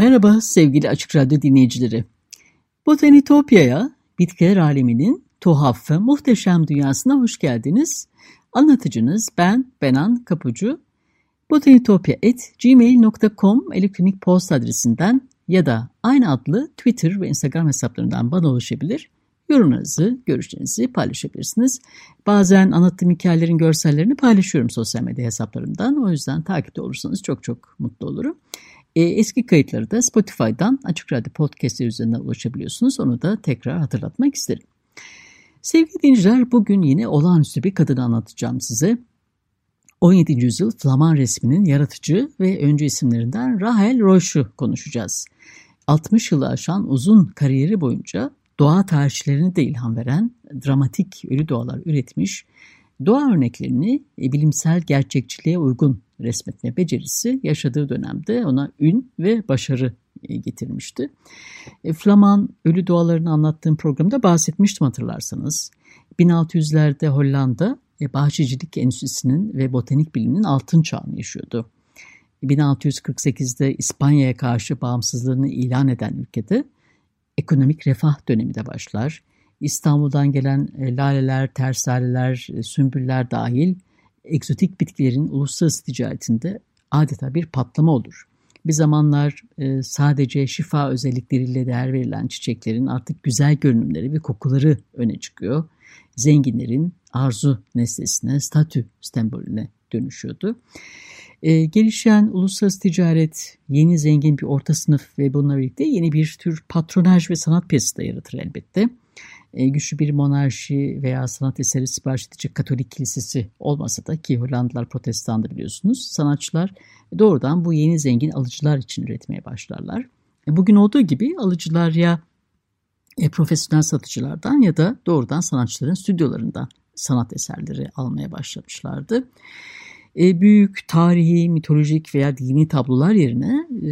Merhaba sevgili Açık Radyo dinleyicileri. Botanitopya'ya, bitkiler aleminin tuhaf ve muhteşem dünyasına hoş geldiniz. Anlatıcınız ben Benan Kapucu. botanitopya.gmail.com elektronik posta adresinden ya da aynı adlı Twitter ve Instagram hesaplarından bana ulaşabilir. Yorumlarınızı, görüşlerinizi paylaşabilirsiniz. Bazen anlattığım hikayelerin görsellerini paylaşıyorum sosyal medya hesaplarımdan. O yüzden takipte olursanız çok çok mutlu olurum. E, eski kayıtları da Spotify'dan Açık Radyo Podcast'ı üzerinden ulaşabiliyorsunuz. Onu da tekrar hatırlatmak isterim. Sevgili dinleyiciler bugün yine olağanüstü bir kadını anlatacağım size. 17. yüzyıl Flaman resminin yaratıcı ve öncü isimlerinden Rahel Roche'u konuşacağız. 60 yılı aşan uzun kariyeri boyunca doğa tarihçilerine de ilham veren dramatik ölü doğalar üretmiş, doğa örneklerini e, bilimsel gerçekçiliğe uygun resmetme becerisi yaşadığı dönemde ona ün ve başarı e, getirmişti. E, Flaman ölü doğalarını anlattığım programda bahsetmiştim hatırlarsanız. 1600'lerde Hollanda e, bahçecilik endüstrisinin ve botanik biliminin altın çağını yaşıyordu. 1648'de İspanya'ya karşı bağımsızlığını ilan eden ülkede ekonomik refah dönemi de başlar. İstanbul'dan gelen laleler, tersaleler, sümbüller dahil egzotik bitkilerin uluslararası ticaretinde adeta bir patlama olur. Bir zamanlar e, sadece şifa özellikleriyle değer verilen çiçeklerin artık güzel görünümleri ve kokuları öne çıkıyor. Zenginlerin arzu nesnesine, statü sembolüne dönüşüyordu. E, gelişen uluslararası ticaret yeni zengin bir orta sınıf ve bununla birlikte yeni bir tür patronaj ve sanat piyasası da yaratır elbette e, güçlü bir monarşi veya sanat eseri sipariş edecek Katolik kilisesi olmasa da ki Hollandalılar protestandı biliyorsunuz. Sanatçılar doğrudan bu yeni zengin alıcılar için üretmeye başlarlar. E, bugün olduğu gibi alıcılar ya e, profesyonel satıcılardan ya da doğrudan sanatçıların stüdyolarından sanat eserleri almaya başlamışlardı. E, büyük tarihi, mitolojik veya dini tablolar yerine e,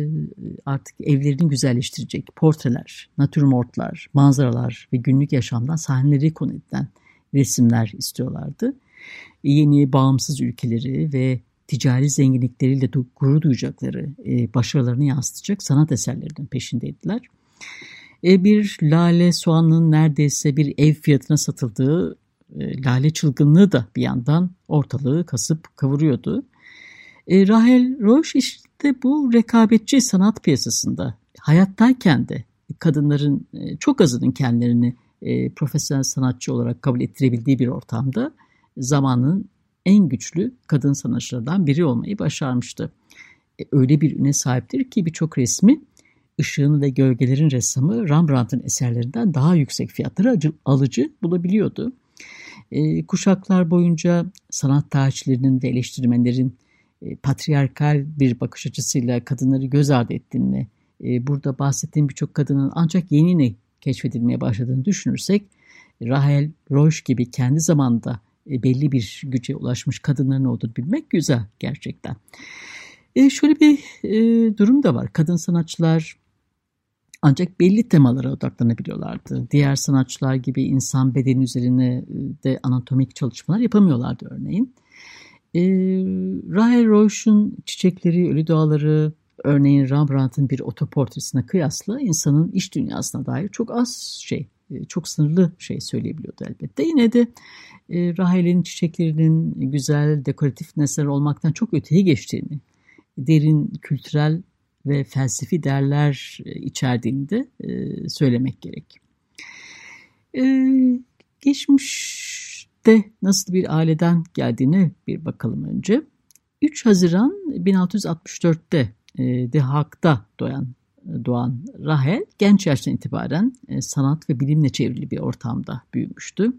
artık evlerini güzelleştirecek portreler, natürmortlar, manzaralar ve günlük yaşamdan sahneleri konu edilen resimler istiyorlardı. E, yeni bağımsız ülkeleri ve ticari zenginlikleriyle gurur duyacakları başarılarını yansıtacak sanat eserlerinin peşindeydiler. Bir lale soğanın neredeyse bir ev fiyatına satıldığı lale çılgınlığı da bir yandan ortalığı kasıp kavuruyordu. E, Rahel Roche işte bu rekabetçi sanat piyasasında hayattayken de kadınların e, çok azının kendilerini e, profesyonel sanatçı olarak kabul ettirebildiği bir ortamda zamanın en güçlü kadın sanatçılardan biri olmayı başarmıştı. E, öyle bir üne sahiptir ki birçok resmi ışığın ve gölgelerin ressamı Rembrandt'ın eserlerinden daha yüksek fiyatlara alıcı bulabiliyordu. E, kuşaklar boyunca sanat tarihçilerinin ve eleştirmenlerin e, patriarkal bir bakış açısıyla kadınları göz ardı ettiğini, e, burada bahsettiğim birçok kadının ancak yeni keşfedilmeye başladığını düşünürsek, Rahel Roche gibi kendi zamanda e, belli bir güce ulaşmış kadınların olduğunu bilmek güzel gerçekten. E, şöyle bir e, durum da var. Kadın sanatçılar ancak belli temalara odaklanabiliyorlardı. Diğer sanatçılar gibi insan bedeni üzerine e, de anatomik çalışmalar yapamıyorlardı örneğin. E, Rahel Roche'un Çiçekleri, Ölü Doğaları, örneğin Rembrandt'ın bir otoportresine kıyasla insanın iş dünyasına dair çok az şey, e, çok sınırlı şey söyleyebiliyordu elbette. Yine de e, Rahel'in çiçeklerinin güzel, dekoratif nesneler olmaktan çok öteye geçtiğini, derin kültürel ve felsefi değerler e, içerdiğini de e, söylemek gerek. E, geçmişte nasıl bir aileden geldiğine bir bakalım önce. 3 Haziran 1664'te e, The Hague'da doğan, doğan Rahel genç yaştan itibaren sanat ve bilimle çevrili bir ortamda büyümüştü.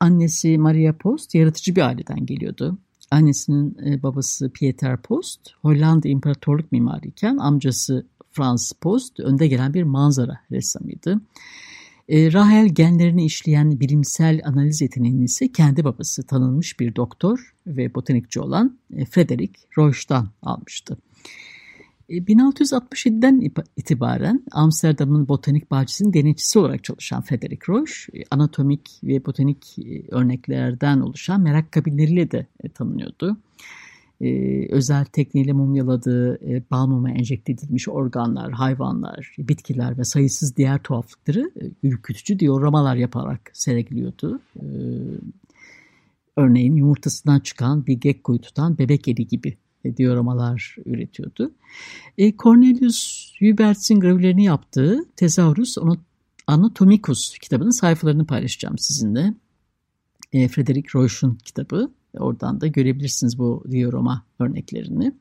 Annesi Maria Post yaratıcı bir aileden geliyordu. Annesinin e, babası Pieter Post Hollanda İmparatorluk mimarıyken amcası Frans Post önde gelen bir manzara ressamıydı. E, Rahel genlerini işleyen bilimsel analiz yeteneğini ise kendi babası tanınmış bir doktor ve botanikçi olan e, Frederick Roych'tan almıştı. 1667'den e, itibaren Amsterdam'ın botanik bahçesinin denetçisi olarak çalışan Frederick Roche, anatomik ve botanik örneklerden oluşan merak kabinleriyle de tanınıyordu. özel tekniğiyle mumyaladığı, bal mumu enjekte edilmiş organlar, hayvanlar, bitkiler ve sayısız diğer tuhaflıkları ürkütücü diyoramalar yaparak sergiliyordu. örneğin yumurtasından çıkan bir gekkoyu tutan bebek eli gibi dioramalar üretiyordu. E, Cornelius Hubert'in gravürlerini yaptığı Thesaurus Anatomicus kitabının sayfalarını paylaşacağım sizinle. E, Frederick Roche'un kitabı. Oradan da görebilirsiniz bu diorama örneklerini.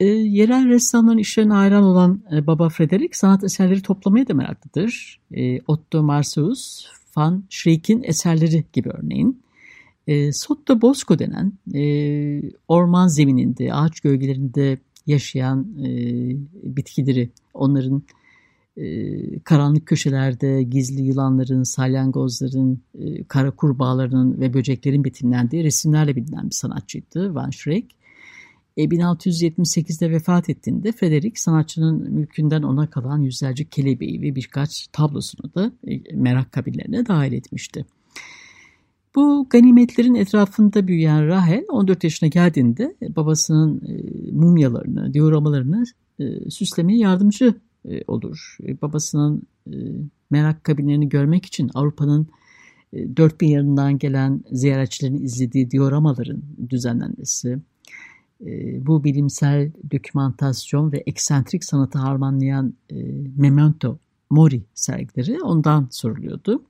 E, yerel ressamların işlerine hayran olan e, Baba Frederick sanat eserleri toplamaya da meraklıdır. E, Otto Marseus, Van Schreik'in eserleri gibi örneğin. E, Sotto Bosco denen e, orman zemininde, ağaç gölgelerinde yaşayan e, bitkileri, onların e, karanlık köşelerde gizli yılanların, salyangozların, e, kara kurbağalarının ve böceklerin betimlendiği resimlerle bilinen bir sanatçıydı Van Schreck. E, 1678'de vefat ettiğinde Frederick sanatçının mülkünden ona kalan yüzlerce kelebeği ve birkaç tablosunu da e, merak kabinlerine dahil etmişti. Bu ganimetlerin etrafında büyüyen Rahel 14 yaşına geldiğinde babasının e, mumyalarını, dioramalarını e, süslemeye yardımcı e, olur. Babasının merak kabinlerini görmek için Avrupa'nın dört bin yanından gelen ziyaretçilerin izlediği dioramaların düzenlenmesi, bu bilimsel dokümantasyon ve eksentrik sanatı harmanlayan Memento Mori sergileri ondan soruluyordu.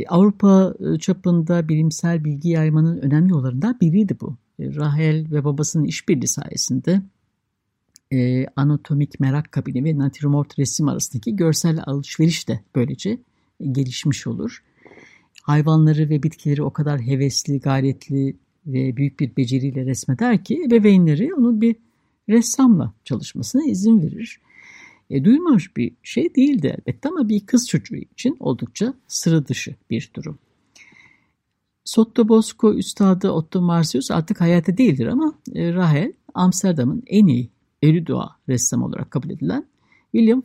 E, Avrupa e, çapında bilimsel bilgi yaymanın önemli yollarından biriydi bu. E, Rahel ve babasının işbirliği sayesinde anatomik merak kabini ve natürmort resim arasındaki görsel alışveriş de böylece gelişmiş olur. Hayvanları ve bitkileri o kadar hevesli, gayretli ve büyük bir beceriyle resmeder ki ebeveynleri onun bir ressamla çalışmasına izin verir. E, duymamış bir şey değildi elbette ama bir kız çocuğu için oldukça sıra dışı bir durum. Sotto Bosco üstadı Otto Marsius artık hayata değildir ama e, Rahel Amsterdam'ın en iyi Eridua ressam olarak kabul edilen William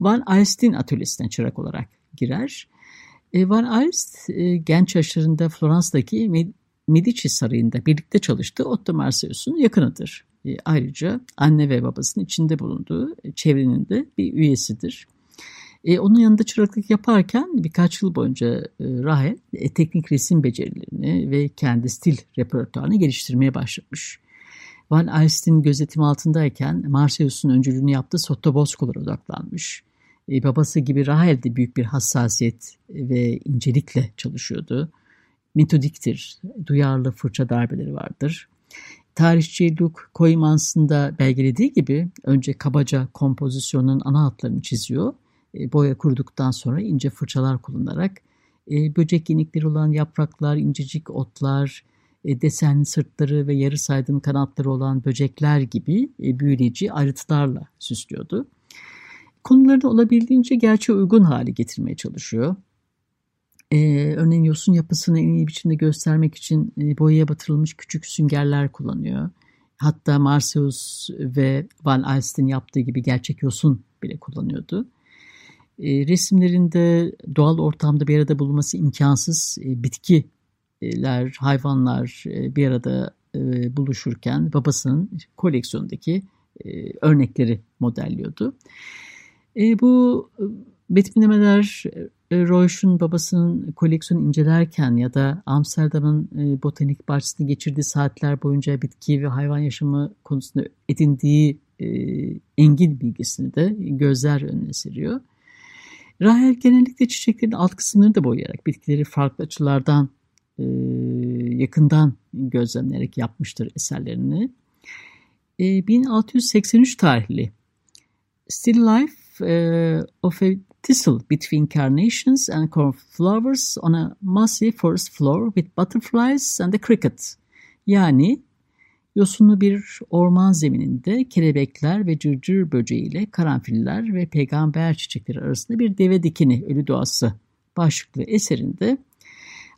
Van Alst'in atölyesinden çırak olarak girer. E, Van Alst e, genç yaşlarında Florans'taki Medici Sarayı'nda birlikte çalıştığı Otto Marsius'un yakınıdır. E, ayrıca anne ve babasının içinde bulunduğu e, çevrenin de bir üyesidir. E, onun yanında çıraklık yaparken birkaç yıl boyunca e, Rahel e, teknik resim becerilerini ve kendi stil repertuarını geliştirmeye başlamış. Van Alst'in gözetim altındayken Marseus'un öncülüğünü yaptığı Sottobosco'lara odaklanmış. E, babası gibi Rahel de büyük bir hassasiyet ve incelikle çalışıyordu. Metodiktir, duyarlı fırça darbeleri vardır tarihçi Luke Koymans'ın da belgelediği gibi önce kabaca kompozisyonun ana hatlarını çiziyor. E, boya kurduktan sonra ince fırçalar kullanarak e, böcek yenikleri olan yapraklar, incecik otlar, e, desenli sırtları ve yarı saydım kanatları olan böcekler gibi e, büyüleyici ayrıntılarla süslüyordu. Konularını olabildiğince gerçeğe uygun hale getirmeye çalışıyor. Ee, örneğin yosun yapısını en iyi biçimde göstermek için e, boyaya batırılmış küçük süngerler kullanıyor. Hatta Marseus ve Van Alst'in yaptığı gibi gerçek yosun bile kullanıyordu. E, resimlerinde doğal ortamda bir arada bulunması imkansız e, bitkiler, hayvanlar e, bir arada e, buluşurken babasının koleksiyondaki e, örnekleri modelliyordu. E, bu betimlemeler e, Roych'un babasının koleksiyonu incelerken ya da Amsterdam'ın e, botanik bahçesinde geçirdiği saatler boyunca bitki ve hayvan yaşamı konusunda edindiği e, engin bilgisini de gözler önüne seriyor. Rahel genellikle çiçeklerin alt kısımlarını da boyayarak bitkileri farklı açılardan yakından gözlemleyerek yapmıştır eserlerini. 1683 tarihli Still Life of a Thistle between carnations and cornflowers on a mossy forest floor with butterflies and a cricket. Yani yosunlu bir orman zemininde kelebekler ve cırcır böceğiyle karanfiller ve peygamber çiçekleri arasında bir deve dikini ölü doğası başlıklı eserinde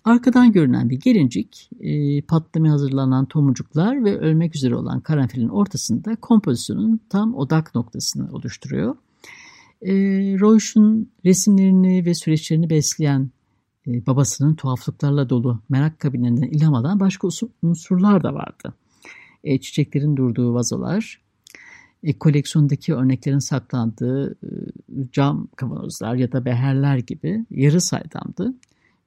arkadan görünen bir gelincik, e, patlamaya hazırlanan tomurcuklar ve ölmek üzere olan karanfilin ortasında kompozisyonun tam odak noktasını oluşturuyor. E, Royş'un resimlerini ve süreçlerini besleyen e, babasının tuhaflıklarla dolu merak kabinlerinden ilham alan başka unsurlar da vardı. E, çiçeklerin durduğu vazolar, e, koleksiyondaki örneklerin saklandığı e, cam kavanozlar ya da beherler gibi yarı saydamdı.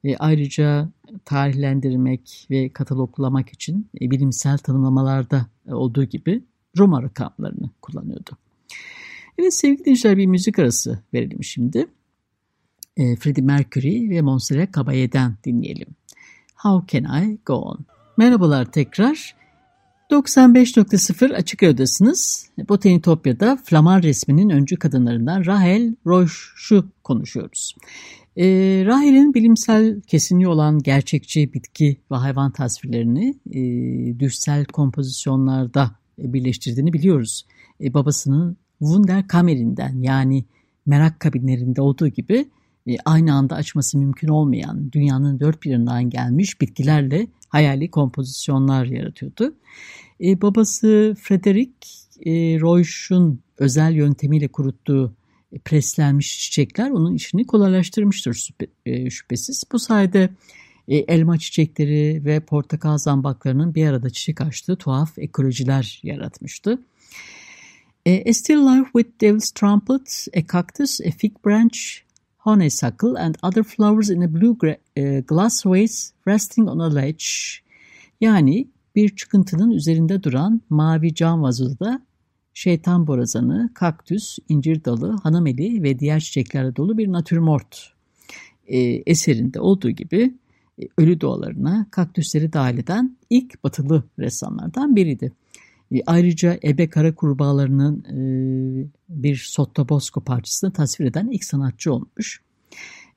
E, ayrıca tarihlendirmek ve kataloglamak için e, bilimsel tanımlamalarda e, olduğu gibi Roma rakamlarını kullanıyordu. Evet sevgili dinleyiciler bir müzik arası verelim şimdi. E, Freddie Mercury ve Montserrat Caballé'den dinleyelim. How Can I Go On? Merhabalar tekrar. 95.0 Açık Radyo'dasınız. Botanitopya'da Flamar resminin öncü kadınlarından Rahel Roche'u konuşuyoruz. E, Rahel'in bilimsel kesinliği olan gerçekçi bitki ve hayvan tasvirlerini e, düşsel kompozisyonlarda birleştirdiğini biliyoruz. E, babasının Wunderkammer'inden yani merak kabinlerinde olduğu gibi e, aynı anda açması mümkün olmayan dünyanın dört bir yanından gelmiş bitkilerle hayali kompozisyonlar yaratıyordu. E, babası Frederick e, özel yöntemiyle kuruttuğu e, preslenmiş çiçekler onun işini kolaylaştırmıştır şüphe, şüphesiz. Bu sayede elma çiçekleri ve portakal zambaklarının bir arada çiçek açtığı tuhaf ekolojiler yaratmıştı. A Still Life with Devil's Trumpet, a cactus, a fig branch, honeysuckle and other flowers in a blue glass vase resting on a ledge. Yani bir çıkıntının üzerinde duran mavi cam vazoda şeytan borazanı, kaktüs, incir dalı, hanameli ve diğer çiçeklerle dolu bir natürmort e, eserinde olduğu gibi e, ölü doğalarına kaktüsleri dahil eden ilk batılı ressamlardan biriydi. E, ayrıca ebe kara kurbağalarının e, bir sottobosco parçasını tasvir eden ilk sanatçı olmuş.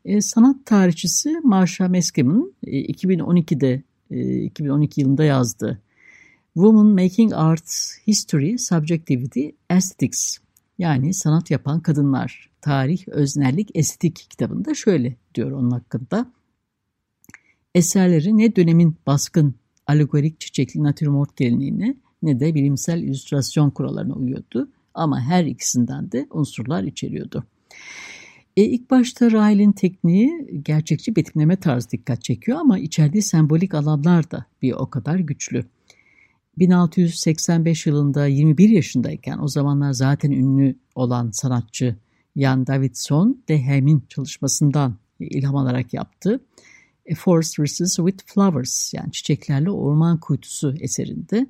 E, sanat tarihçisi Marsha Meskim'in e, 2012'de e, 2012 yılında yazdığı Women Making Art History, Subjectivity, Aesthetics yani sanat yapan kadınlar, tarih, öznellik, estetik kitabında şöyle diyor onun hakkında. Eserleri ne dönemin baskın alegorik çiçekli natürmort geleneğine ne de bilimsel illüstrasyon kurallarına uyuyordu ama her ikisinden de unsurlar içeriyordu. E, ilk başta Rahel'in tekniği gerçekçi betimleme tarzı dikkat çekiyor ama içerdiği sembolik alanlar da bir o kadar güçlü. 1685 yılında 21 yaşındayken o zamanlar zaten ünlü olan sanatçı Jan Davidson de Hem'in çalışmasından ilham alarak yaptı. A Forest Versus with Flowers yani çiçeklerle orman kuytusu eserinde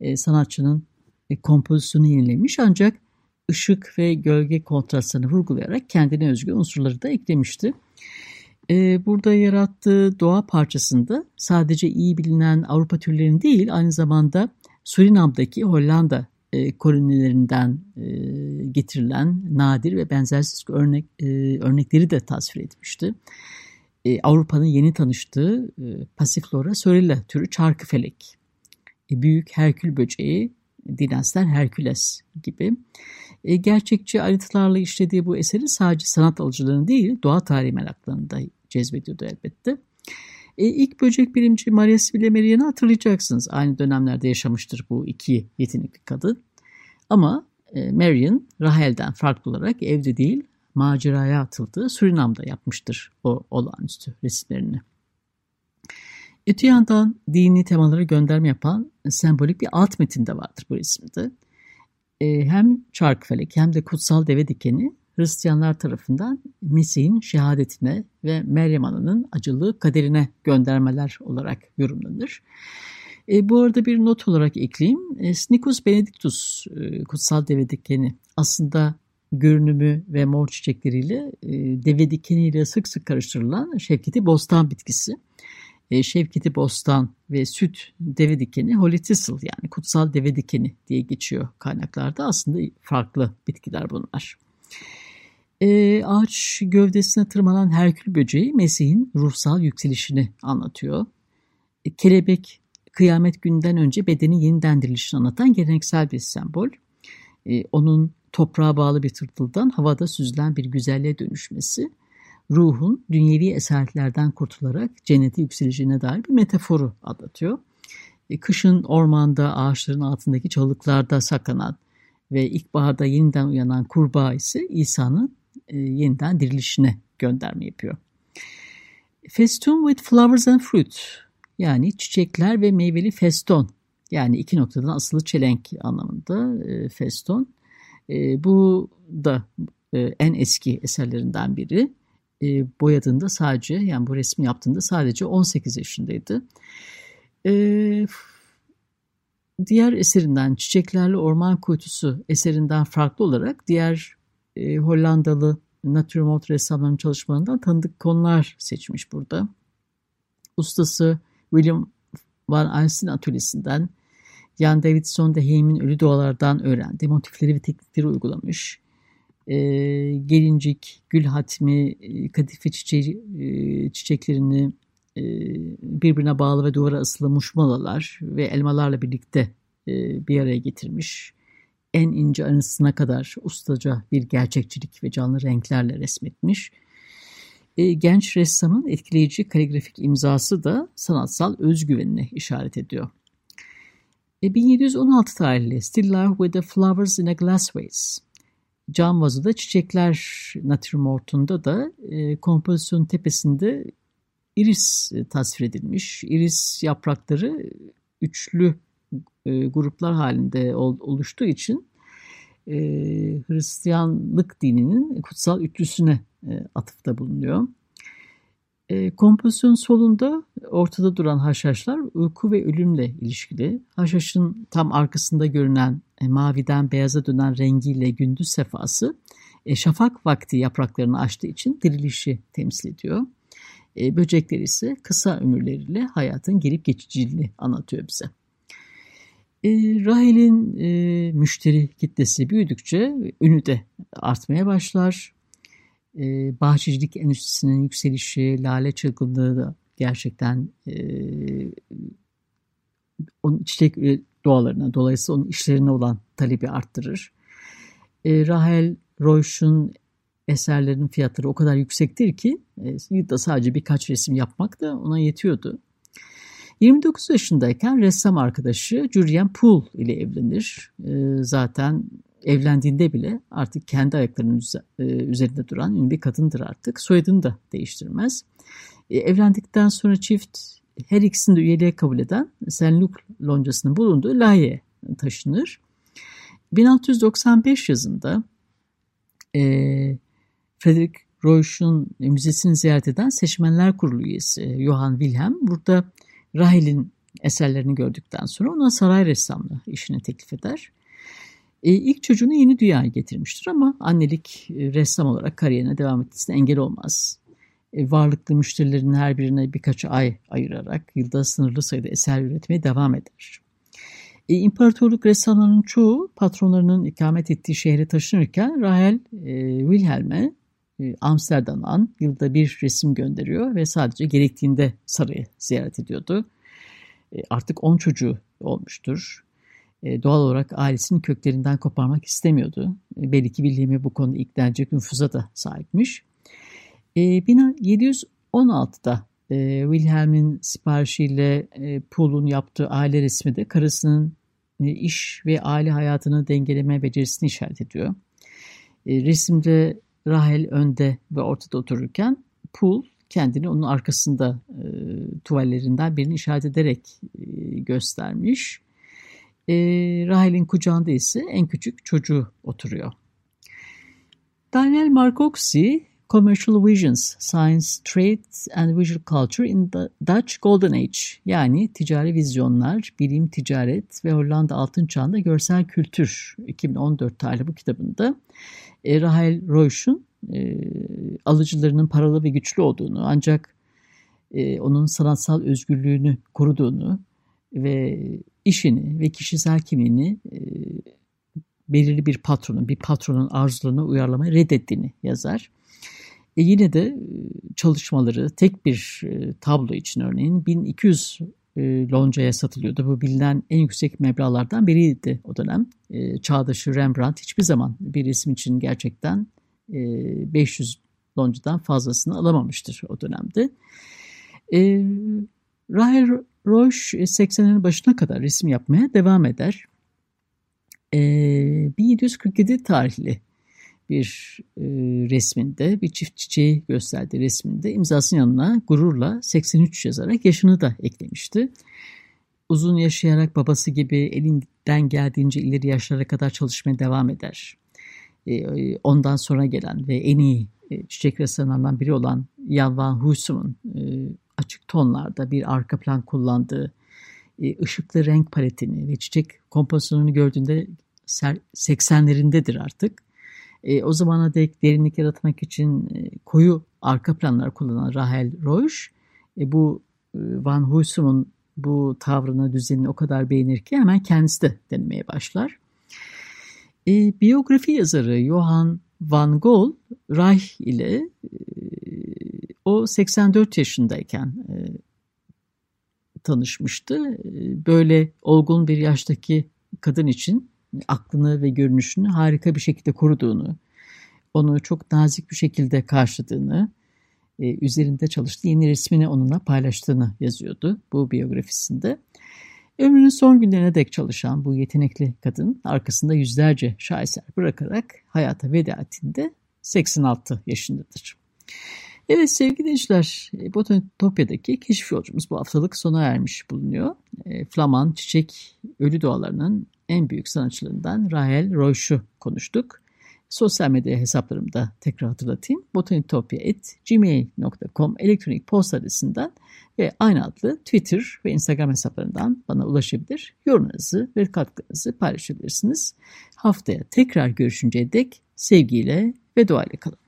e, sanatçının e, kompozisyonu yenilemiş ancak ışık ve gölge kontrastlarını vurgulayarak kendine özgü unsurları da eklemişti. E, burada yarattığı doğa parçasında sadece iyi bilinen Avrupa türlerinin değil aynı zamanda Surinam'daki Hollanda e, kolonilerinden getirilen nadir ve benzersiz örnek örnekleri de tasvir etmişti. Avrupa'nın yeni tanıştığı e, Passiflora sorella türü çarkıfelek, büyük Herkül böceği, Dinasler Herküles gibi. E, gerçekçi ayrıntılarla işlediği bu eseri sadece sanat alıcılarını değil doğa tarihi meraklarını da cezbediyordu elbette. E, ilk böcek bilimci Maria Sibylle Merian'ı hatırlayacaksınız. Aynı dönemlerde yaşamıştır bu iki yetenekli kadın. Ama e, Marian, Rahel'den farklı olarak evde değil maceraya atıldığı Surinam'da yapmıştır o olağanüstü resimlerini. Öte yandan dini temaları gönderme yapan sembolik bir alt metin de vardır bu resimde. E, hem çarkfelek hem de kutsal deve dikeni Hristiyanlar tarafından Mesih'in şehadetine ve Meryem Ana'nın acılı kaderine göndermeler olarak yorumlanır. E, bu arada bir not olarak ekleyeyim. E, Snicus Benedictus e, kutsal deve dikeni aslında görünümü ve mor çiçekleriyle e, deve dikeniyle sık sık karıştırılan şevketi bostan bitkisi. E, Şevketi Bostan ve Süt deve dikeni Holy Thistle yani kutsal deve dikeni diye geçiyor kaynaklarda. Aslında farklı bitkiler bunlar. E, ağaç gövdesine tırmanan Herkül böceği Mesih'in ruhsal yükselişini anlatıyor. E, kelebek kıyamet günden önce bedeni yeniden dirilişini anlatan geleneksel bir sembol. E, onun toprağa bağlı bir tırtıldan havada süzülen bir güzelliğe dönüşmesi ruhun dünyevi esaretlerden kurtularak cennete yükseleceğine dair bir metaforu anlatıyor. E, kışın ormanda ağaçların altındaki çalılıklarda saklanan ve ilkbaharda yeniden uyanan kurbağa ise İsa'nın e, yeniden dirilişine gönderme yapıyor. Festoon with flowers and fruit yani çiçekler ve meyveli feston yani iki noktadan asılı çelenk anlamında e, feston. Bu da en eski eserlerinden biri. E, boyadığında sadece yani bu resmi yaptığında sadece 18 yaşındaydı. E, diğer eserinden Çiçeklerle Orman Kuytusu eserinden farklı olarak diğer e, Hollandalı natürmort ressamların çalışmalarından tanıdık konular seçmiş burada. Ustası William Van Einstein atölyesinden Jan Davidson de Heim'in ölü doğalardan öğrendi. Motifleri ve teknikleri uygulamış. E, gelincik, gül hatmi, e, kadife çiçeği, e, çiçeklerini e, birbirine bağlı ve duvara asılı muşmalalar ve elmalarla birlikte e, bir araya getirmiş. En ince ayrıntısına kadar ustaca bir gerçekçilik ve canlı renklerle resmetmiş. E, genç ressamın etkileyici kaligrafik imzası da sanatsal özgüvenine işaret ediyor. 1716 e, tarihli Still Life with the Flowers in a Glass Vase. Cam vazoda çiçekler natürmortunda da e, kompozisyon tepesinde iris tasvir edilmiş. Iris yaprakları üçlü e, gruplar halinde ol, oluştuğu için e, Hristiyanlık dininin kutsal üçlüsüne e, atıfta bulunuyor. E, kompozisyon solunda ortada duran haşhaşlar uyku ve ölümle ilişkili. Haşhaşın tam arkasında görünen e, maviden beyaza dönen rengiyle gündüz sefası e, şafak vakti yapraklarını açtığı için dirilişi temsil ediyor. E, böcekler ise kısa ömürleriyle hayatın gelip geçiciliğini anlatıyor bize. Rahel'in müşteri kitlesi büyüdükçe ünü de artmaya başlar bahçecilik endüstrisinin yükselişi, lale çılgınlığı da gerçekten e, çiçek doğalarına, dolayısıyla onun işlerine olan talebi arttırır. E, Rahel Royş'un eserlerinin fiyatları o kadar yüksektir ki e, yılda sadece birkaç resim yapmak da ona yetiyordu. 29 yaşındayken ressam arkadaşı Julian Poole ile evlenir. E, zaten evlendiğinde bile artık kendi ayaklarının e, üzerinde duran ünlü bir kadındır artık. Soyadını da değiştirmez. Evlendikten sonra çift her ikisini de üyeliğe kabul eden Senluk loncasının bulunduğu Lahey'e taşınır. 1695 yazında e, Frederick Roysch'un müzesini ziyaret eden Seçmenler Kurulu üyesi Johann Wilhelm burada Rahel'in eserlerini gördükten sonra ona saray ressamlığı işini teklif eder. E, ilk çocuğunu yeni dünyaya getirmiştir ama annelik e, ressam olarak kariyerine devam etmesine engel olmaz. E, varlıklı müşterilerin her birine birkaç ay ayırarak yılda sınırlı sayıda eser üretmeye devam eder. E, İmparatorluk ressamlarının çoğu patronlarının ikamet ettiği şehre taşınırken Rahel e, Wilhelm'e e, Amsterdam'dan yılda bir resim gönderiyor ve sadece gerektiğinde sarayı ziyaret ediyordu. Artık 10 çocuğu olmuştur. Doğal olarak ailesinin köklerinden koparmak istemiyordu. Belli ki William'i bu konuda ikna edecek nüfuza da sahipmiş. E, 1716'da e, Wilhelm'in siparişiyle e, Poole'un yaptığı aile resmi de karısının e, iş ve aile hayatını dengeleme becerisini işaret ediyor. E, resimde Rahel önde ve ortada otururken Poole kendini onun arkasında e, tuvallerinden birini işaret ederek e, göstermiş. E, Rahel'in kucağında ise en küçük çocuğu oturuyor. Daniel Marcoxi, Commercial Visions, Science, Trade and Visual Culture in the Dutch Golden Age yani ticari vizyonlar, bilim, ticaret ve Hollanda altın çağında görsel kültür 2014 tarihli bu kitabında e, Rahel Roysch'un e, alıcılarının paralı ve güçlü olduğunu ancak e, onun sanatsal özgürlüğünü koruduğunu ve işini ve kişisel kimliğini e, belirli bir patronun, bir patronun arzularına uyarlamayı reddettiğini yazar. E yine de e, çalışmaları tek bir e, tablo için örneğin 1200 e, loncaya satılıyordu. Bu bilinen en yüksek meblağlardan biriydi o dönem. Çağdaşı Rembrandt hiçbir zaman bir resim için gerçekten e, 500 loncadan fazlasını alamamıştır o dönemde. Rahel Roche 80'lerin başına kadar resim yapmaya devam eder. E, 1747 tarihli bir e, resminde, bir çift çiçeği gösterdiği resminde imzasının yanına gururla 83 yazarak yaşını da eklemişti. Uzun yaşayarak babası gibi elinden geldiğince ileri yaşlara kadar çalışmaya devam eder. E, ondan sonra gelen ve en iyi e, çiçek ressamlarından biri olan Jan van Huysum'un e, açık tonlarda bir arka plan kullandığı e, ışıklı renk paletini ve çiçek kompozisyonunu gördüğünde 80'lerindedir artık e, o zamana dek derinlik yaratmak için e, koyu arka planlar kullanan Rahel Roche e, bu e, Van Huysum'un bu tavrını, düzenini o kadar beğenir ki hemen kendisi de denemeye başlar. E, biyografi yazarı Johann Van Gogh Reich ile e, o 84 yaşındayken e, tanışmıştı. E, böyle olgun bir yaştaki kadın için aklını ve görünüşünü harika bir şekilde koruduğunu, onu çok nazik bir şekilde karşıladığını, e, üzerinde çalıştığı yeni resmini onunla paylaştığını yazıyordu bu biyografisinde. Ömrünün son günlerine dek çalışan bu yetenekli kadın arkasında yüzlerce şaheser bırakarak hayata veda ettiğinde 86 yaşındadır. Evet sevgili dinleyiciler, e, Botanitopya'daki keşif yolcumuz bu haftalık sona ermiş bulunuyor. E, Flaman çiçek ölü doğalarının en büyük sanatçılarından Rahel Royş'u konuştuk. Sosyal medya hesaplarımda tekrar hatırlatayım. botanitopya.gmail.com elektronik posta adresinden ve aynı adlı Twitter ve Instagram hesaplarından bana ulaşabilir. Yorumlarınızı ve katkılarınızı paylaşabilirsiniz. Haftaya tekrar görüşünceye dek sevgiyle ve duayla kalın.